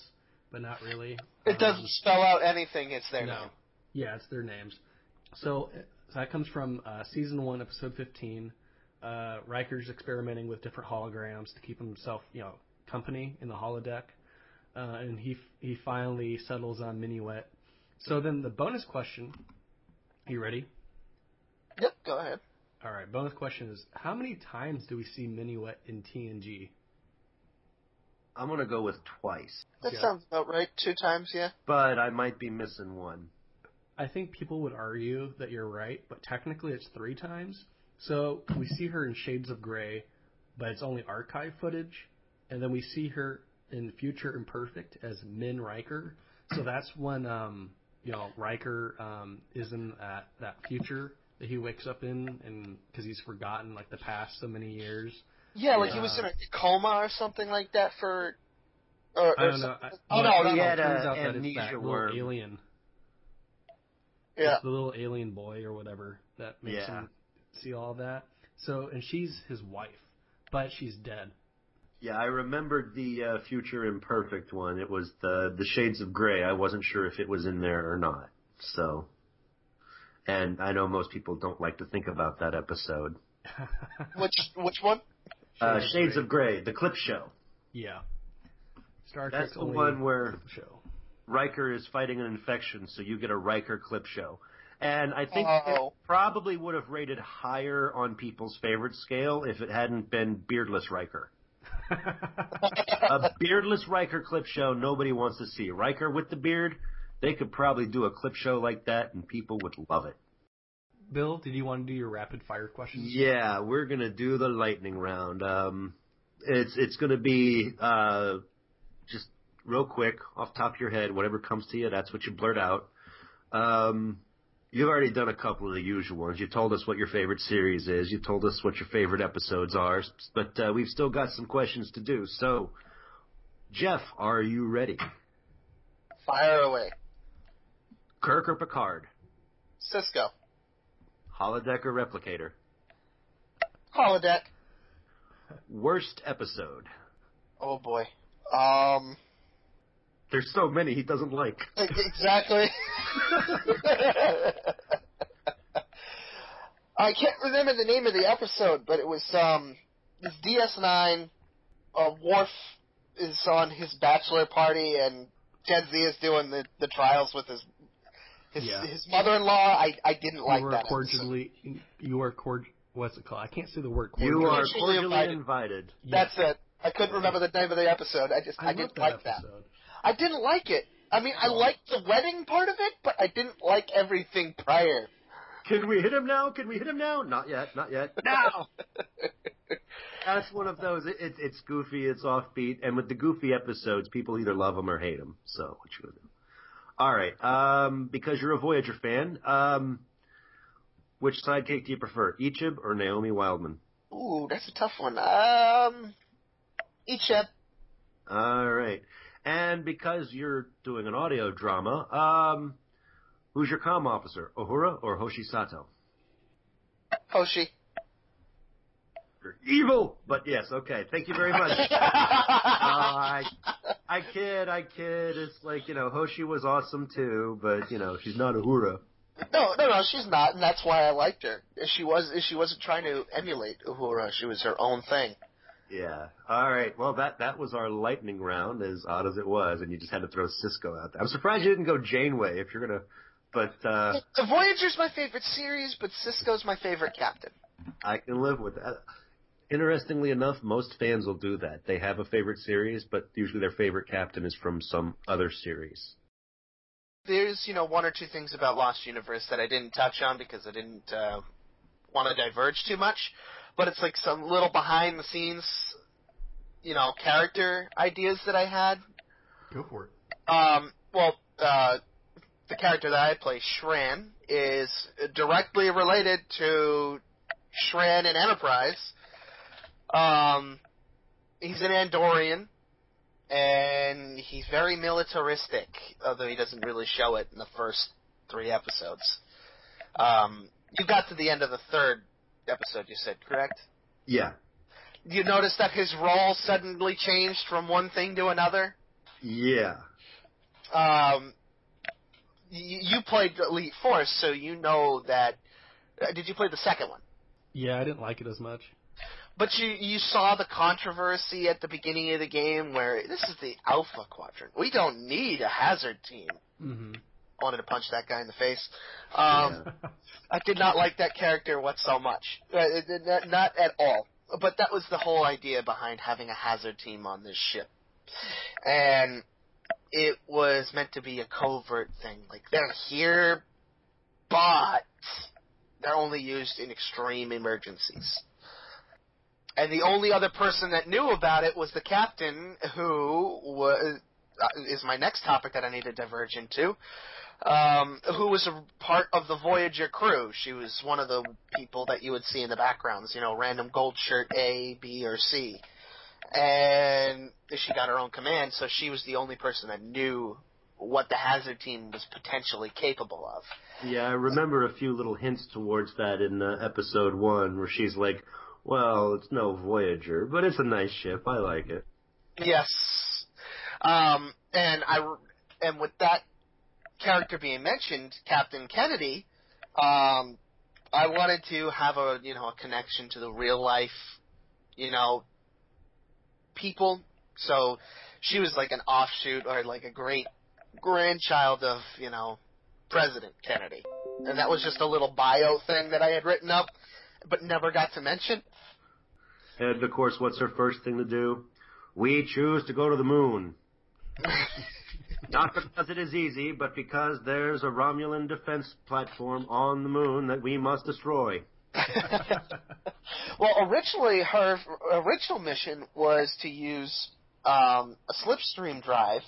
S2: but not really.
S1: It
S2: Um,
S1: doesn't spell out anything. It's their
S2: no.
S1: name.
S2: Yeah, it's their names. So, uh, so that comes from uh, season one, episode fifteen. Uh, Riker's experimenting with different holograms to keep himself, you know, company in the holodeck, uh, and he he finally settles on Minuet. So then the bonus question. You ready?
S1: Yep. Go ahead.
S2: All right. Bonus question is: How many times do we see Minuet in TNG?
S4: I'm gonna go with twice,
S1: That
S2: Yeah.
S1: sounds about right. Two times, yeah.
S4: but I might be missing one.
S2: I think people would argue that you're right, but technically it's three times. So we see her in Shades of Grey, but it's only archive footage, and then we see her in Future Imperfect as Min Riker. So that's when um, you know Riker um, is in that that future that he wakes up in, and because he's forgotten like the past so many years.
S1: Yeah, like he was in a coma or something like that for. Or,
S2: I don't know.
S1: something.
S2: I,
S1: Oh, no,
S2: well,
S1: no,
S2: it
S1: no.
S4: had
S2: turns
S4: a
S2: out that it's
S4: amnesia
S2: that little
S4: worm.
S2: alien.
S1: Yeah.
S2: It's the little alien boy or whatever that makes
S4: Yeah.
S2: him see all that. So, and she's his wife, but she's dead.
S4: Yeah, I remembered the uh, future imperfect one. It was the the Shades of Grey. I wasn't sure if it was in there or not. So, and I know most people don't like to think about that episode.
S1: Which which one?
S4: Uh,
S2: Shades of
S4: Shades
S2: Grey.
S4: of Grey, the clip show.
S2: yeah. Star
S4: Trek.
S2: That's
S4: the one where
S2: show.
S4: Riker is fighting an infection, so you get a Riker clip show. And I think
S1: Oh.
S4: it probably would have rated higher on people's favorite scale if it hadn't been Beardless Riker. a beardless Riker clip show nobody wants to see. Riker with the beard, they could probably do a clip show like that and people would love it.
S2: Bill, did you want to do your rapid fire questions?
S4: Yeah, we're gonna do the lightning round. Um, it's it's gonna be uh, just real quick off the top of your head, whatever comes to you, that's what you blurt out. Um, you've already done a couple of the usual ones. You told us what your favorite series is. You told us what your favorite episodes are. But uh, we've still got some questions to do. So, Jeff, are you ready?
S1: Fire away.
S4: Kirk or Picard?
S1: Sisko.
S4: Holodeck or Replicator?
S1: Holodeck.
S4: Worst episode?
S1: Oh boy. Um.
S4: There's so many he doesn't like.
S1: Exactly. I can't remember the name of the episode, but it was um this DS9. Uh, Worf is on his bachelor party, and Jadzia is doing the the trials with his his
S2: Yeah.
S1: his mother-in-law. I I didn't like that.
S2: you were
S1: that. episode.
S2: cordially. You were cord. What's it called? I can't say the word.
S4: You
S2: cordially.
S4: are
S1: Cordially
S4: cordially
S1: invited.
S4: invited.
S2: Yeah.
S1: That's it. I couldn't remember the name of the episode. I just I,
S2: I,
S1: didn't
S2: that
S1: like that. I didn't like it. I mean, I
S2: Oh.
S1: liked the wedding part of it, but I didn't like everything prior.
S4: Can we hit him now? Can we hit him now? Not yet. Not yet. Now. That's one of those. It, it, it's goofy. It's offbeat. And with the goofy episodes, people either love them or hate them. So what you gonna do? All right. Um, because you're a Voyager fan, um, which sidekick do you prefer, Icheb or Naomi Wildman?
S1: Ooh, that's a tough one. Um, Icheb.
S4: All right. And because you're doing an audio drama, um, who's your comm officer, Uhura or Hoshi Sato?
S1: Hoshi.
S4: You're evil. But yes, okay. Thank you very much. Uh, I I kid, I kid. It's like you know, Hoshi was awesome too, but you know, she's not Uhura.
S1: No, no, no, she's not, and that's why I liked her. She was, she wasn't trying to emulate Uhura. She was her own thing.
S4: Yeah. All right. Well, that that was our lightning round, as odd as it was, and you just had to throw Sisko out there. I'm surprised you didn't go Janeway. If you're gonna, but uh,
S1: The Voyager's my favorite series, but Sisko's my favorite captain.
S4: I can live with that. Interestingly enough, most fans will do that. They have a favorite series, but usually their favorite captain is from some other series.
S1: There's, you know, one or two things about Lost Universe that I didn't touch on because I didn't uh, want to diverge too much, but it's like some little behind the scenes, you know, character ideas that I had.
S2: Go for it.
S1: Um, well, uh, the character that I play, Shran, is directly related to Shran in Enterprise. Um, he's an Andorian, and he's very militaristic, although he doesn't really show it in the first three episodes. Um, you got to the end of the third episode, you said, correct?
S4: Yeah.
S1: You notice that his role suddenly changed from one thing to another?
S4: Yeah.
S1: Um, you, you played Elite Force, so you know that. Uh, did you play the second one?
S2: Yeah, I didn't like it as much.
S1: But you you saw the controversy at the beginning of the game where this is the Alpha Quadrant. We don't need a hazard team.
S2: Mm-hmm.
S1: Wanted to punch that guy in the face. Um, I did not like that character what so much. Uh, it- it- not, not at all. But that was the whole idea behind having a hazard team on this ship. And it was meant to be a covert thing. Like, they're here, but they're only used in extreme emergencies. And the only other person that knew about it was the captain, who was uh, is my next topic that I need to diverge into. Um, who was a part of the Voyager crew. She was one of the people that you would see in the backgrounds, you know, random gold shirt A, B, or C. And she got her own command, so she was the only person that knew what the hazard team was potentially capable of.
S4: Yeah, I remember a few little hints towards that in uh, episode one, where she's like, "Well, it's no Voyager, but it's a nice ship. I like it."
S1: Yes. Um, and I, and with that character being mentioned, Captain Kennedy, um, I wanted to have a, you know, a connection to the real life, you know, people. So she was like an offshoot or like a great grandchild of, you know, President Kennedy. And that was just a little bio thing that I had written up, but never got to mention.
S4: And of course, what's her first thing to do? We choose to go to the moon. Not because it is easy, but because there's a Romulan defense platform on the moon that we must destroy.
S1: well, originally her original mission was to use um, a slipstream drive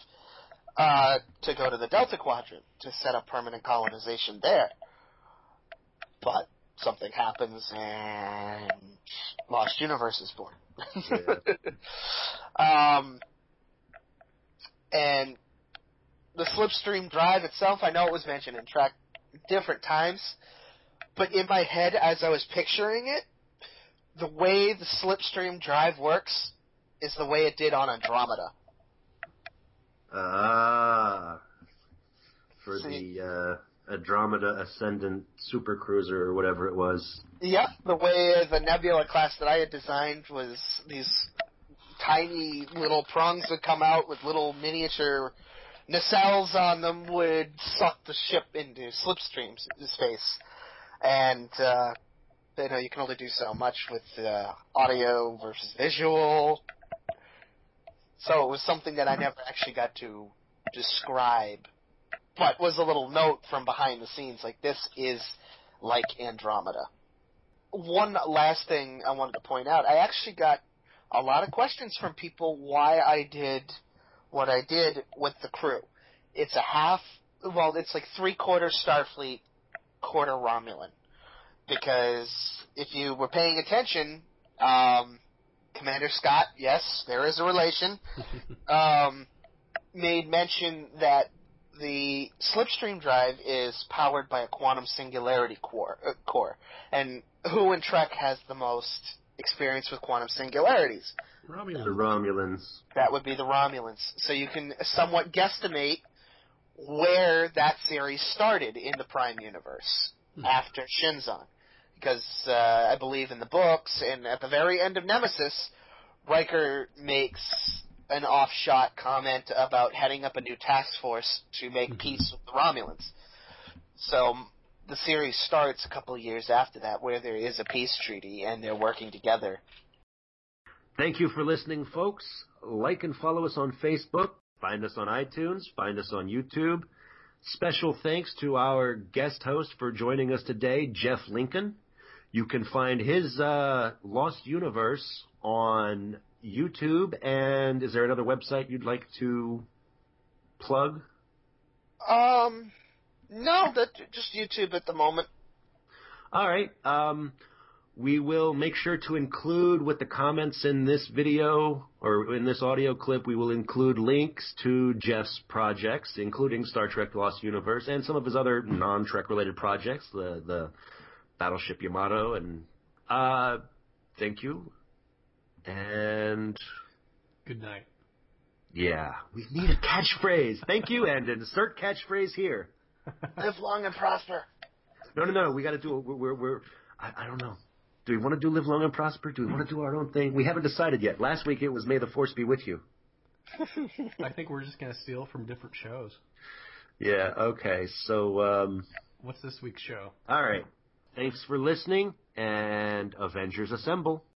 S1: uh, to go to the Delta Quadrant to set up permanent colonization there. But something happens and Lost Universe is born. um, and the slipstream drive itself, I know it was mentioned in Trek different times, but in my head, as I was picturing it, the way the slipstream drive works is the way it did on Andromeda.
S4: Ah, for
S1: See.
S4: the uh, Andromeda Ascendant Super Cruiser or whatever it was.
S1: Yep, the way the Nebula class that I had designed was these tiny little prongs would come out with little miniature nacelles on them would suck the ship into slipstream space. And, uh, you know, you can only do so much with uh, audio versus visual. So it was something that I never actually got to describe. But was a little note from behind the scenes, like this is like Andromeda. One last thing I wanted to point out, I actually got a lot of questions from people why I did what I did with the crew. It's a half, well, it's like three quarter Starfleet, quarter Romulan. Because if you were paying attention, um, Commander Scott, yes, there is a relation, um, made mention that the slipstream drive is powered by a quantum singularity core, uh, core. And who in Trek has the most experience with quantum singularities?
S2: Romulans.
S4: The Romulans.
S1: That would be the Romulans. So you can somewhat guesstimate where that series started in the Prime universe
S2: Hmm.
S1: after Shinzon. Because uh, I believe in the books, and at the very end of Nemesis, Riker makes an offshot comment about heading up a new task force to make
S2: Mhm.
S1: peace with the Romulans. So the series starts a couple of years after that, where there is a peace treaty and they're working together.
S4: Thank you for listening, folks. Like and follow us on Facebook. Find us on iTunes. Find us on YouTube. Special thanks to our guest host for joining us today, Jeff Lincoln. You can find his uh, Lost Universe on YouTube. And is there another website you'd like to plug?
S1: Um, no, that just YouTube at the moment.
S4: All right. Um, we will make sure to include with the comments in this video or in this audio clip, we will include links to Jeff's projects, including Star Trek Lost Universe and some of his other non-Trek related projects, the, the Battleship Yamato. And uh, thank you. And
S2: Good night.
S4: yeah, we need a catchphrase. Thank you, and insert catchphrase here.
S1: Live long and prosper.
S4: No, no, no. We got to do. We're, we're, we're I, I don't know. Do we want to do live long and prosper? Do we want to do our own thing? We haven't decided yet. Last week it was May the Force be with you.
S2: I think we're just gonna steal from different shows.
S4: Yeah. Okay. So, um,
S2: What's this week's show?
S4: all right. Thanks for listening, and Avengers Assemble.